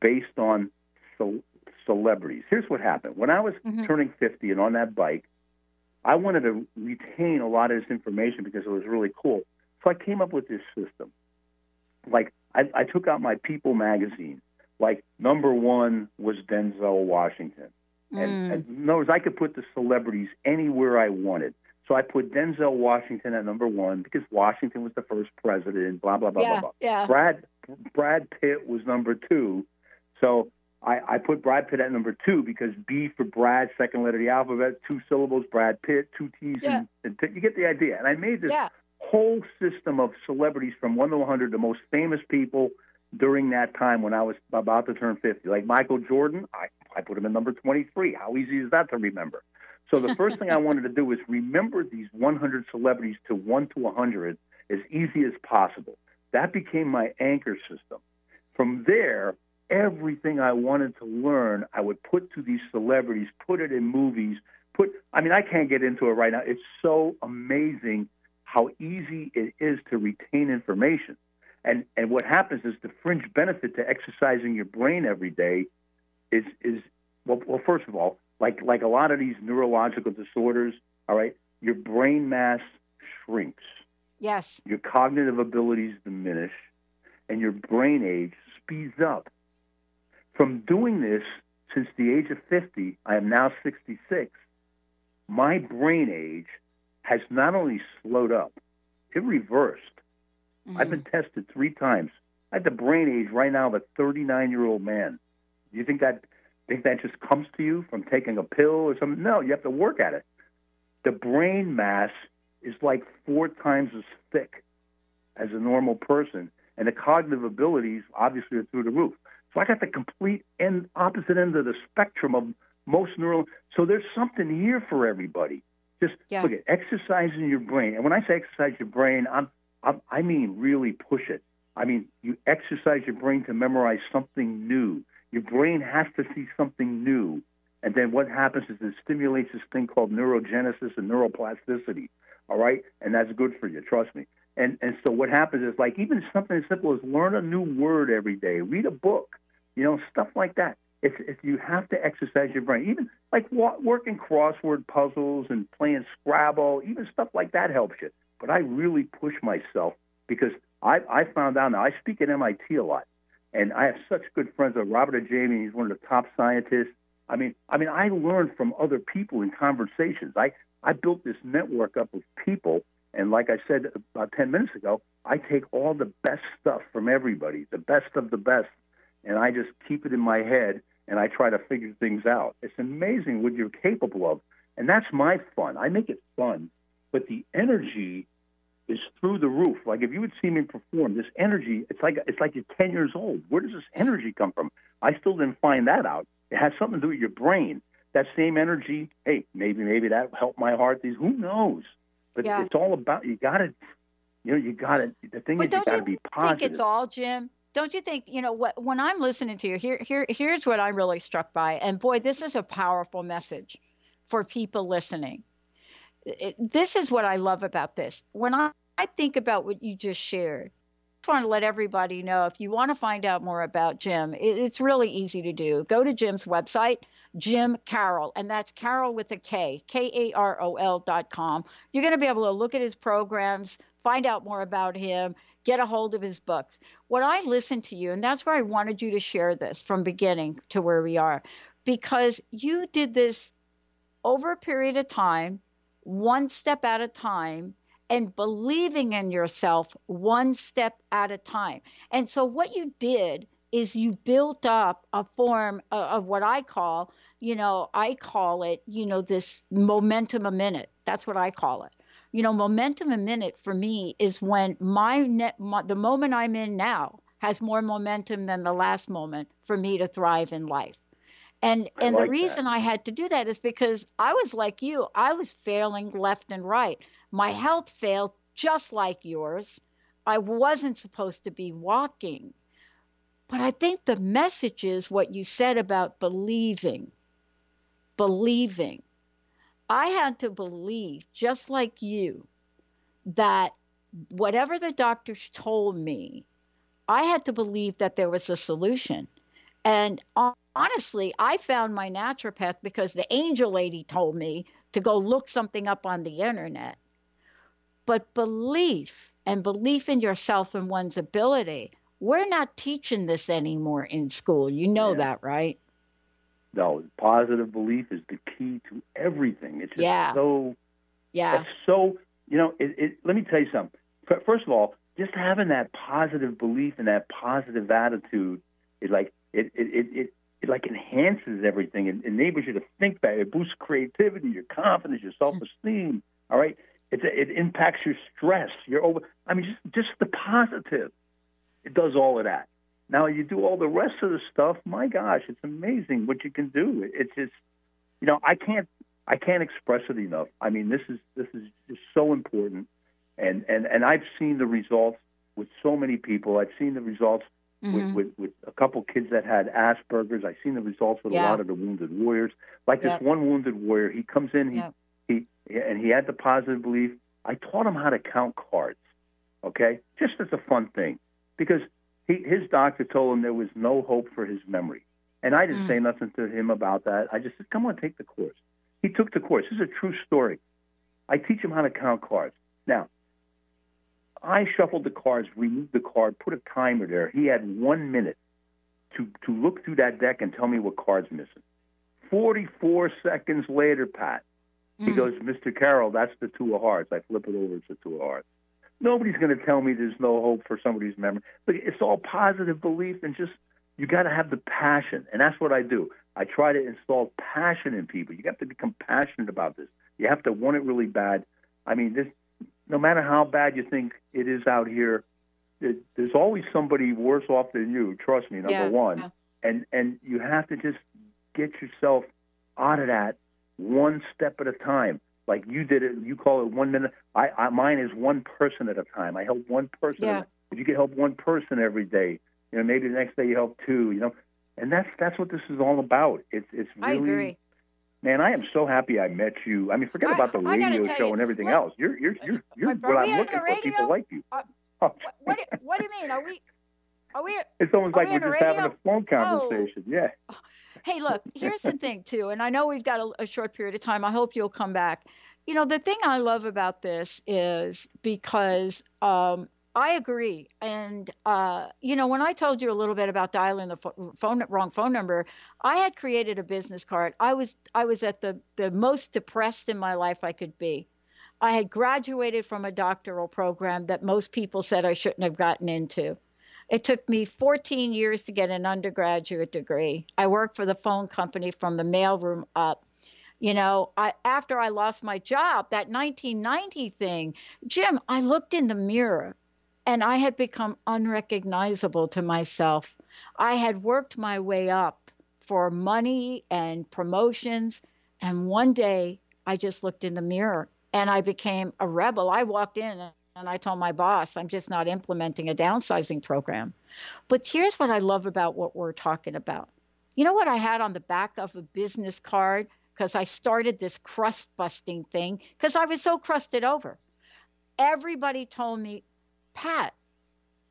based on ce- celebrities. Here's what happened. When I was mm-hmm. turning 50 and on that bike, I wanted to retain a lot of this information because it was really cool. So I came up with this system. Like I, I took out my People magazine. Like number one was Denzel Washington, and, mm. and in other words, I could put the celebrities anywhere I wanted. So I put Denzel Washington at number one because Washington was the first president. Blah blah blah yeah, blah blah. Yeah. Brad Brad Pitt was number two. So I, I put Brad Pitt at number two because B for Brad, second letter of the alphabet, two syllables, Brad Pitt, two T's, yeah. and, and Pitt. You get the idea. And I made this yeah whole system of celebrities from 1 to 100, the most famous people, during that time when I was about to turn 50. Like Michael Jordan, I, I put him in number 23. How easy is that to remember? So the first thing I [laughs] wanted to do was remember these 100 celebrities to 1 to 100 as easy as possible. That became my anchor system. From there, everything I wanted to learn, I would put to these celebrities, put it in movies, put I mean, I can't get into it right now. It's so amazing how easy it is to retain information. And and what happens is the fringe benefit to exercising your brain every day is is well, well first of all, like like a lot of these neurological disorders, all right, your brain mass shrinks. Yes. Your cognitive abilities diminish and your brain age speeds up. From doing this since the age of 50, I am now 66. My brain age has not only slowed up, it reversed. Mm-hmm. I've been tested three times. I have the brain age right now of a 39 year old man. Do you think that think that just comes to you from taking a pill or something? No, you have to work at it. The brain mass is like four times as thick as a normal person, and the cognitive abilities obviously are through the roof. So I got the complete end opposite end of the spectrum of most neural. So there's something here for everybody. Just yeah. look at exercising your brain, and when I say exercise your brain, I'm, I'm I mean really push it. I mean you exercise your brain to memorize something new. Your brain has to see something new. And then what happens is it stimulates this thing called neurogenesis and neuroplasticity. All right? And that's good for you, trust me. And and so what happens is like even something as simple as learn a new word every day, read a book, you know, stuff like that. It's, it's you have to exercise your brain. Even like working crossword puzzles and playing Scrabble, even stuff like that helps you. But I really push myself because I I found out now I speak at MIT a lot, and I have such good friends. Like Robert and Jamie. he's one of the top scientists. I mean, I mean, I learn from other people in conversations. I I built this network up of people, and like I said about ten minutes ago, I take all the best stuff from everybody, the best of the best, and I just keep it in my head and I try to figure things out. It's amazing what you're capable of, and that's my fun. I make it fun, but the energy is through the roof. Like if you would see me perform, this energy, it's like it's like you're 10 years old. Where does this energy come from? I still didn't find that out. It has something to do with your brain. That same energy, hey, maybe maybe that helped my heart. These who knows? But yeah. it's all about you got to, you know, you got to. The thing but is, you got to be positive. Think it's all, Jim. Don't you think? You know what? When I'm listening to you, here, here, here's what I'm really struck by. And boy, this is a powerful message for people listening. It, this is what I love about this. When I I think about what you just shared. I just want to let everybody know if you want to find out more about Jim, it's really easy to do. Go to Jim's website, Jim Karol, and that's Karol with a K, K A R O L dot com. You're going to be able to look at his programs, find out more about him, get a hold of his books. What I listened to you, and that's why I wanted you to share this from beginning to where we are, because you did this over a period of time, one step at a time, and believing in yourself one step at a time. And so, what you did is you built up a form of, what I call, you know, I call it, you know, this momentum a minute. That's what I call it. You know, momentum a minute for me is when my, net, my the moment I'm in now has more momentum than the last moment for me to thrive in life. And I and like the reason that. I had to do that is because I was like you, I was failing left and right. My health failed just like yours. I wasn't supposed to be walking. But I think the message is what you said about believing. Believing. I had to believe, just like you, that whatever the doctors told me, I had to believe that there was a solution. And honestly, I found my naturopath because the angel lady told me to go look something up on the internet. But belief and belief in yourself and one's ability, we're not teaching this anymore in school. You know yeah. that, right? No, positive belief is the key to everything. It's just yeah. so, yeah, it's so. You know, it, it, let me tell you something. First of all, just having that positive belief and that positive attitude is like it it it, it, it like enhances everything and enables you to think better. It boosts creativity, your confidence, your self esteem. All right, it, it impacts your stress. Your over. I mean, just just the positive. It does all of that. Now you do all the rest of the stuff. My gosh, it's amazing what you can do. It's just, you know, I can't, I can't express it enough. I mean, this is this is just so important, and and and I've seen the results with so many people. I've seen the results Mhm. with, with, with a couple kids that had Asperger's. I've seen the results with a lot of the wounded warriors. Like Yep. this one wounded warrior, he comes in, he, Yep. he and he had the positive belief. I taught him how to count cards, okay, just as a fun thing, because he, his doctor told him there was no hope for his memory, and I didn't Mm. say nothing to him about that. I just said, "Come on, take the course." He took the course. This is a true story. I teach him how to count cards. Now, I shuffled the cards, removed the card, put a timer there. He had one minute to, to look through that deck and tell me what card's missing. 44 seconds later, Pat, he Mm. goes, Mr. Karol, that's the two of hearts. I flip it over, it's the two of hearts. Nobody's going to tell me there's no hope for somebody's memory. But it's all positive belief and just, you got to have the passion. And that's what I do. I try to install passion in people. You have to become passionate about this. You have to want it really bad. I mean, this, no matter how bad you think it is out here, it, there's always somebody worse off than you. Trust me, number Yeah, one. yeah. And and you have to just get yourself out of that one step at a time. Like you did it, you call it one minute. I, I mine is one person at a time. I help one person. Yeah. If you can help one person every day, you know, maybe the next day you help two. You know, and that's that's what this is all about. It's it's I really agree. Man, I am so happy I met you. I mean, forget I- about the radio show you, and everything what- else. You're you're you're you're what I'm looking for. People like you. Uh, [laughs] Oh, What, what, do- what do you mean? Are we? Are we? it's almost like we we're just having a phone conversation. Yeah. [laughs] Hey, look, here's the thing, too, and I know we've got a, a short period of time. I hope you'll come back. You know, the thing I love about this is because um, I agree. And, uh, you know, when I told you a little bit about dialing the pho- phone wrong phone number, I had created a business card. I was I was at the the most depressed in my life I could be. I had graduated from a doctoral program that most people said I shouldn't have gotten into. It took me 14 years to get an undergraduate degree. I worked for the phone company from the mailroom up. You know, I after I lost my job, that 1990 thing, Jim, I looked in the mirror and I had become unrecognizable to myself. I had worked my way up for money and promotions, and one day I just looked in the mirror and I became a rebel. I walked in and I told my boss, I'm just not implementing a downsizing program. But here's what I love about what we're talking about. You know what I had on the back of a business card? Because I started this crust busting thing because I was so crusted over. Everybody told me, Pat,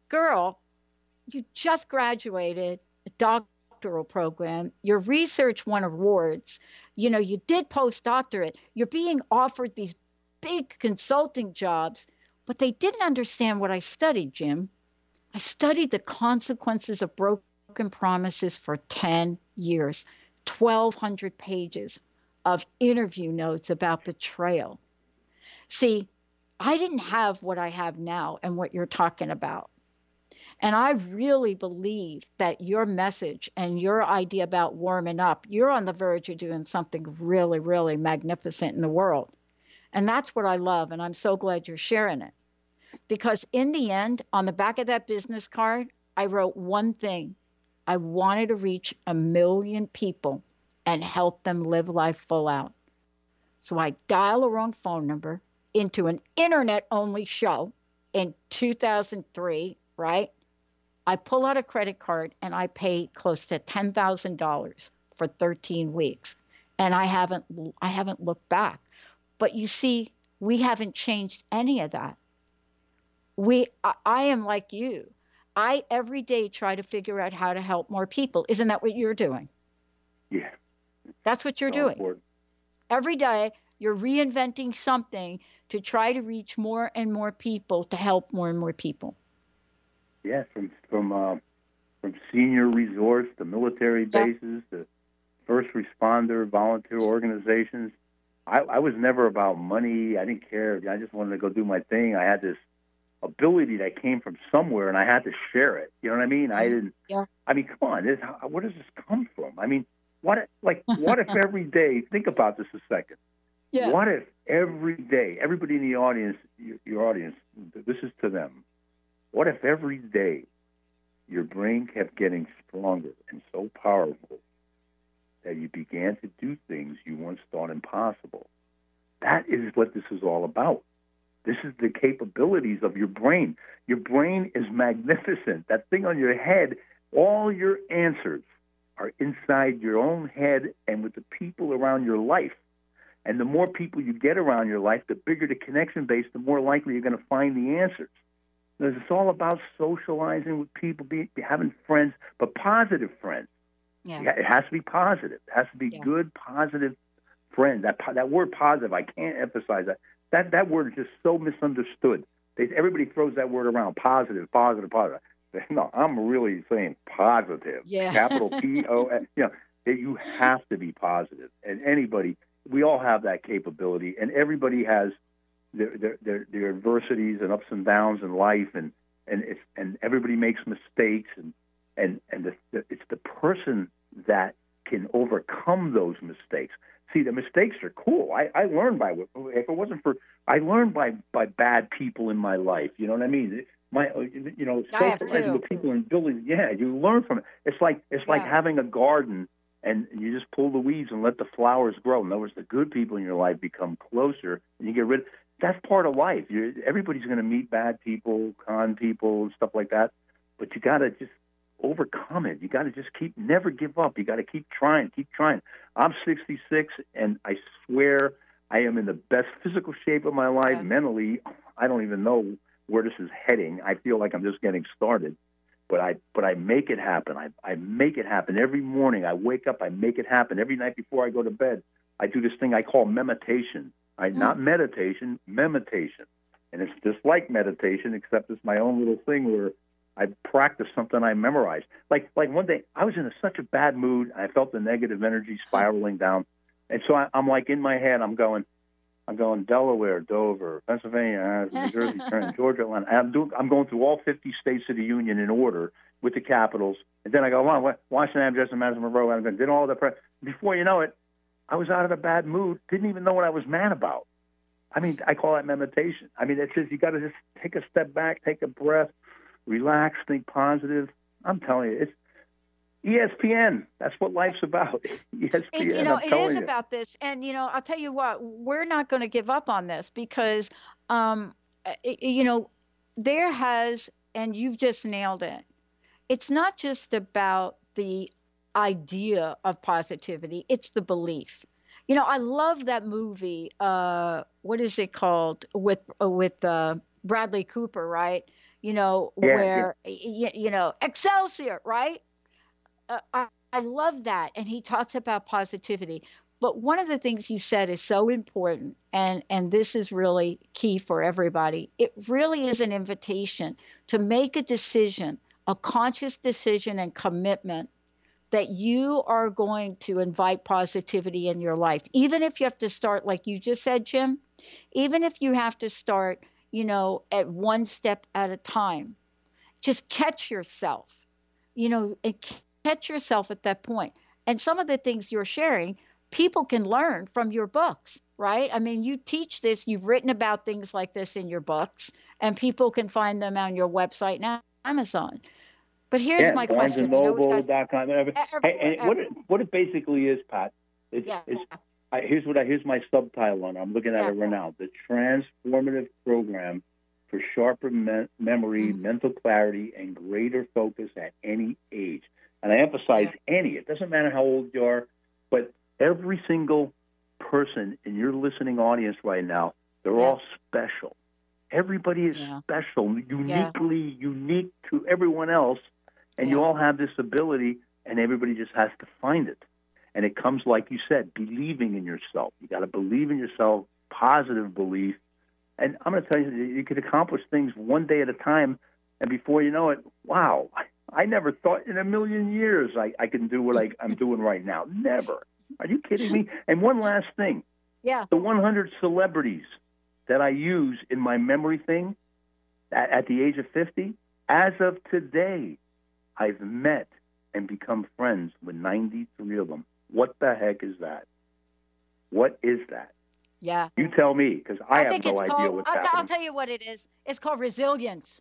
girl, you just graduated a doctoral program. Your research won awards. You know, you did postdoctorate. You're being offered these big consulting jobs, but they didn't understand what I studied, Jim. I studied the consequences of broken promises for 10 years, 1,200 pages of interview notes about betrayal. See, I didn't have what I have now and what you're talking about. And I really believe that your message and your idea about warming up, you're on the verge of doing something really, really magnificent in the world. And that's what I love. And I'm so glad you're sharing it. Because in the end, on the back of that business card, I wrote one thing I wanted to reach a million people and help them live life full out. So I dial a wrong phone number into an internet only show in 2003, right? I pull out a credit card and I pay close to $10,000 for 13 weeks. And I haven't I haven't looked back. But you see, we haven't changed any of that. We I, I am like you. I every day try to figure out how to help more people. Isn't that what you're doing? Yeah. That's what you're so doing. important. Every day you're reinventing something to try to reach more and more people to help more and more people. Yeah, from from uh, from senior resorts to military Yeah. bases to first responder volunteer organizations. I, I was never about money. I didn't care. I just wanted to go do my thing. I had this ability that came from somewhere, and I had to share it. You know what I mean? I didn't. Yeah. I mean, come on. This, where does this come from? I mean, what? if- Like, what if [laughs] every day? Think about this a second. What if every day, everybody in the audience, your, your audience, this is to them. What if every day your brain kept getting stronger and so powerful that you began to do things you once thought impossible. That is what this is all about. This is the capabilities of your brain. Your brain is magnificent. That thing on your head, all your answers are inside your own head and with the people around your life. And the more people you get around your life, the bigger the connection base, the more likely you're going to find the answers. Because It's all about socializing with people, be, having friends, but positive friends. Yeah. It has to be positive. It has to be Yeah. good, positive friends. That that word positive, I can't emphasize that. That that word is just so misunderstood. They, everybody throws that word around. Positive, positive, positive. No, I'm really saying positive. Yeah. Capital [laughs] P O S. You know, that you have to be positive, and anybody. We all have that capability, and everybody has their their their, their adversities and ups and downs in life, and and it's and everybody makes mistakes, and and and the, the, it's the person that can overcome those mistakes. See, the mistakes are cool. I, I learned by if it wasn't for I learned by by bad people in my life. You know what I mean? My you know socializing with people in buildings. Yeah, you learn from it. It's like it's like having a garden and you just pull the weeds and let the flowers grow. In other words, the good people in your life become closer, and you get rid. That's part of life. You're, everybody's going to meet bad people, con people, and stuff like that. But you got to just overcome it. You got to just keep, never give up. You got to keep trying, keep trying. I'm 66, and I swear I am in the best physical shape of my life. Yeah. Mentally, I don't even know where this is heading. I feel like I'm just getting started but I but I make it happen. I I make it happen every morning. I wake up. I make it happen every night before I go to bed. I do this thing I call meditation. Right? Hmm. Not meditation, meditation, and it's just like meditation, except it's my own little thing where I practice something I memorized. Like like one day I was in a, such a bad mood. I felt the negative energy spiraling down, and so I, I'm like in my head. I'm going. I'm going Delaware, Dover, Pennsylvania, uh, New [laughs] Jersey, Trenton, Georgia, Atlanta. I'm doing. I'm going through all 50 states of the union in order with the capitals, and then I go, on Washington, Jefferson, Madison, Monroe, and did all the. Pre- Before you know it, I was out of a bad mood. Didn't even know what I was mad about. I mean, I call that meditation. I mean, it says you got to just take a step back, take a breath, relax, think positive. I'm telling you, it's ESPN. That's what life's about. [laughs] ESPN. It, you know, it is you. about this, and you know, I'll tell you what, we're not going to give up on this because, um, it- you know, there has, and you've just nailed it. It's not just about the idea of positivity; it's the belief. You know, I love that movie. Uh, what is it called with uh, with uh, Bradley Cooper, right? You know, Yeah, yeah. where you know Excelsior, right? Uh, I, I love that. And he talks about positivity. But one of the things you said is so important, and, and this is really key for everybody. It really is an invitation to make a decision, a conscious decision and commitment that you are going to invite positivity in your life. Even if you have to start, like you just said, Jim, even if you have to start, you know, at one step at a time, just catch yourself, you know, catch yourself at that point. And some of the things you're sharing, people can learn from your books, right? I mean, you teach this, you've written about things like this in your books, and people can find them on your website now, Amazon. But here's yeah, my question. You know, got-. Hey, everywhere, and what it, what it basically is, Pat, it's, Yeah. it's I, here's what I here's my subtitle on. I'm looking at Yeah. it right now. The transformative program for sharper me- memory, Mhm. mental clarity, and greater focus at any age. And I emphasize any. It doesn't matter how old you are, but every single person in your listening audience right now, they're Yeah. all special. Everybody is Yeah. special, uniquely unique to everyone else, and you all have this ability, and everybody just has to find it. And it comes, like you said, believing in yourself. You got to believe in yourself, positive belief. And I'm going to tell you, you could accomplish things one day at a time, and before you know it, wow, I never thought in a million years I, I can do what I, I'm doing right now. Never. Are you kidding me? And one last thing yeah. the 100 celebrities that I use in my memory thing at, at the age of 50, as of today, I've met and become friends with 93 of them. What the heck is that? What is that? Yeah. You tell me, because I, have think no it's idea called, what's I'll, I'll tell you what it is. It's called resilience.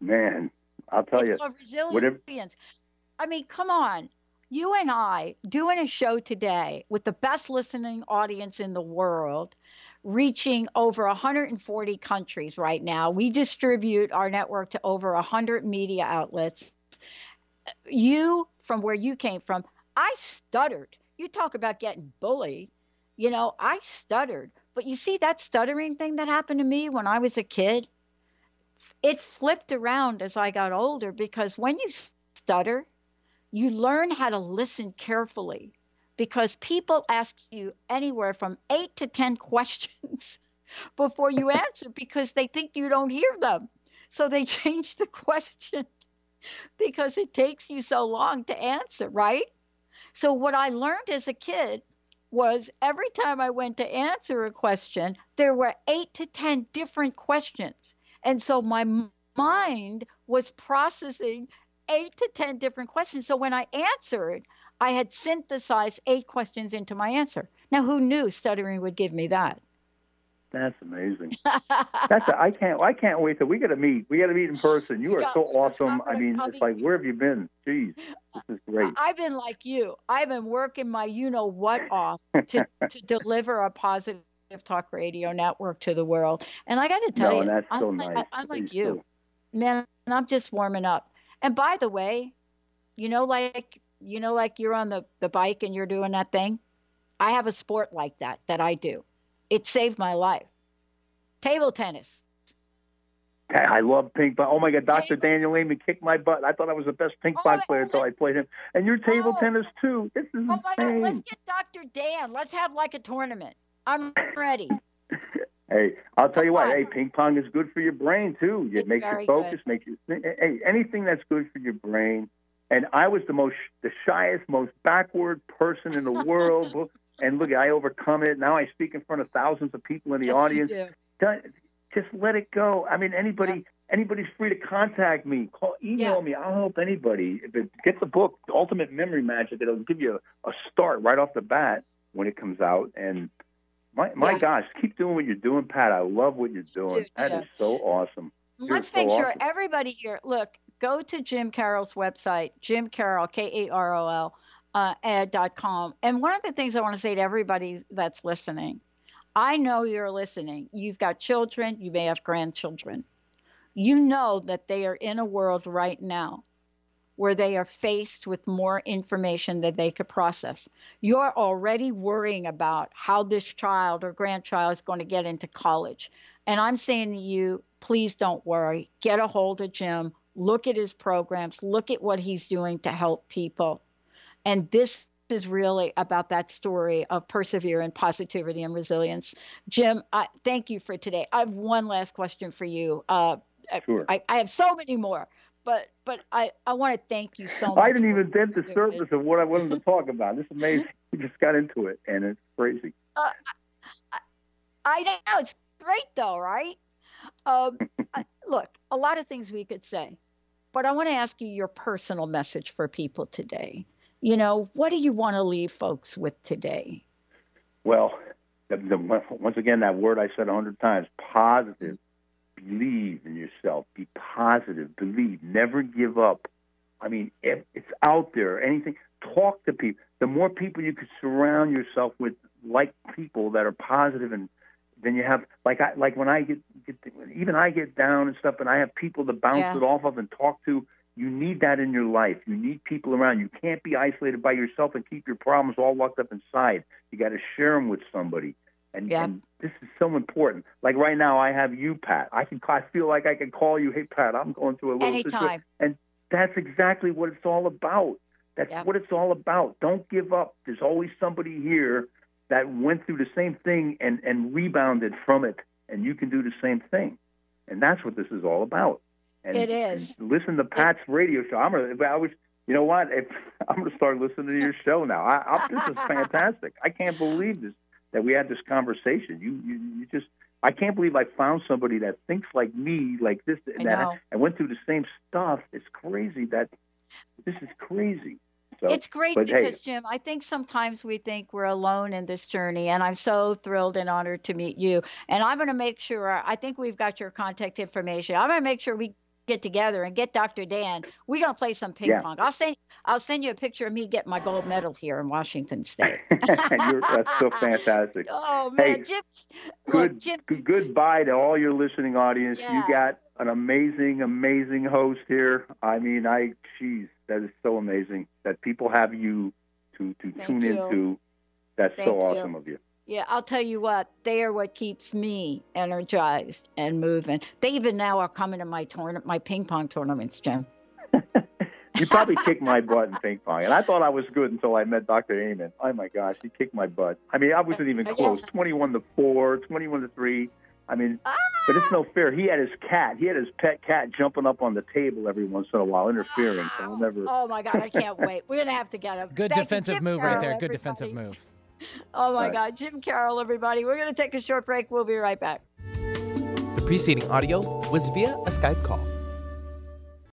Man, I'll tell it's you. resilience. I mean, come on. You and I doing a show today with the best listening audience in the world, reaching over 140 countries right now. We distribute our network to over 100 media outlets. You, from where you came from, I stuttered. You talk about getting bullied. You know, I stuttered. But you see that stuttering thing that happened to me when I was a kid? It flipped around as I got older because when you stutter, you learn how to listen carefully because people ask you anywhere from eight to 10 [laughs] questions before you answer because they think you don't hear them. So they [laughs] change the question because it takes you so long to answer, right? So, what I learned as a kid was every time I went to answer a question, there were eight to 10 different questions. And so my mind was processing eight to 10 different questions. So when I answered, I had synthesized eight questions into my answer. Now, who knew stuttering would give me that? That's amazing. [laughs] That's a, I can't I can't wait till we got to meet. We got to meet in person. You You are so awesome. I mean, it's like where have you been? Jeez, this is great. I've been like you. I've been working my you know what off to, to deliver a positive talk radio network to the world. And I got to tell No, you, that's I'm, so like, nice. I'm like you. man i'm just warming up and by the way you know like you know like you're on the the bike and you're doing that thing i have a sport like that that i do it saved my life table tennis I love ping pong. Oh my God, Dr. Table- Daniel Amen kicked my butt. I thought I was the best ping Oh, pong player until I played him. And you're table Oh. tennis too. This is oh my god insane. let's get dr dan let's have like a tournament i'm ready Hey, I'll tell you what. Hey, ping pong is good for your brain too. It It's makes you focus. Makes you. Hey, anything that's good for your brain. And I was the most, the shyest, most backward person in the [laughs] world. and look, I overcome it. Now I speak in front of thousands of people in the Yes, audience. Just let it go. I mean, anybody, anybody's free to contact me. Call, email me. I'll help anybody. Get the book, the Ultimate Memory Magic. It'll give you a, a start right off the bat when it comes out. And my, my Yeah. gosh, keep doing what you're doing, Pat. I love what you're doing. Dude, That is yeah. so awesome. Let's so make sure awesome. everybody here look, go to Jim Karol's website, Jim Karol, K A R O L, uh, com. And one of the things I want to say to everybody that's listening, I know you're listening. You've got children, you may have grandchildren. You know that they are in a world right now where they are faced with more information than they could process. You're already worrying about how this child or grandchild is going to get into college. And I'm saying to you, please don't worry. Get a hold of Jim. Look at his programs. Look at what he's doing to help people. And this is really about that story of perseverance, positivity, and resilience. Jim, I, thank you for today. I have one last question for you. Uh, Sure. I, I have so many more, but but I, I want to thank you so much. I didn't even dent the what you're doing. surface of what I wanted to [laughs] talk about. This amazing. We just got into it, and it's crazy. I know it's great though, right? Um, I- look, a lot of things we could say, but I want to ask you your personal message for people today. You know, what do you want to leave folks with today? Well, the, the, once again, that word I said a hundred times: positive. Believe in yourself. Be positive. Believe. Never give up. I mean, if it's out there. Anything. Talk to people. The more people you can surround yourself with, like people that are positive, and then you have like I like when I get, get even I get down and stuff, and I have people to bounce Yeah. it off of and talk to. You need that in your life. You need people around. You can't be isolated by yourself and keep your problems all locked up inside. You got to share them with somebody. And, Yeah. and this is so important. Like right now, I have you, Pat. I can. I feel like I can call you. Hey, Pat, I'm going through a little situation. Anytime. And that's exactly what it's all about. That's what it's all about. Don't give up. There's always somebody here that went through the same thing and, and rebounded from it, and you can do the same thing. And that's what this is all about. And, It is. listen to Pat's radio show. I'm gonna, I was, you know what? If, [laughs] I'm going to start listening to your [laughs] show now. I, I, this is fantastic. I can't believe this that we had this conversation. You, you, you just. I can't believe I found somebody that thinks like me, like this, I that know. I went through the same stuff. It's crazy that this is crazy. So, It's great but hey- because, Jim, I think sometimes we think we're alone in this journey, and I'm so thrilled and honored to meet you. And I'm going to make sure, I think we've got your contact information. I'm going to make sure we get together and get Dr. Dan. We're gonna play some ping Yeah. pong. I'll send I'll send you a picture of me getting my gold medal here in Washington State. [laughs] That's so fantastic. [laughs] Oh man, Hey, Jim. Good, Look, Jim. goodbye to all your listening audience. Yeah. You got an amazing, amazing host here. I mean, I, geez, that is so amazing that people have you to to Thank tune you. into. That's Thank so you. awesome of you. Yeah, I'll tell you what, they are what keeps me energized and moving. They even now are coming to my tournament, my ping pong tournaments, Jim. [laughs] You probably kicked my butt in ping pong, and I thought I was good until I met Dr. Amen. Oh my gosh, he kicked my butt. I mean, I wasn't even Yeah. close. Twenty-one to four, 21 to three. I mean, ah! but it's no fair. He had his cat. He had his pet cat jumping up on the table every once in a while, interfering. So I'll never. Oh my God, I can't wait. We're gonna have to get him. Good Thank defensive move right there. Karol, Good defensive move. Oh my Right. God, Jim Karol, everybody. We're gonna take a short break. We'll be right back. The preceding audio was via a Skype call.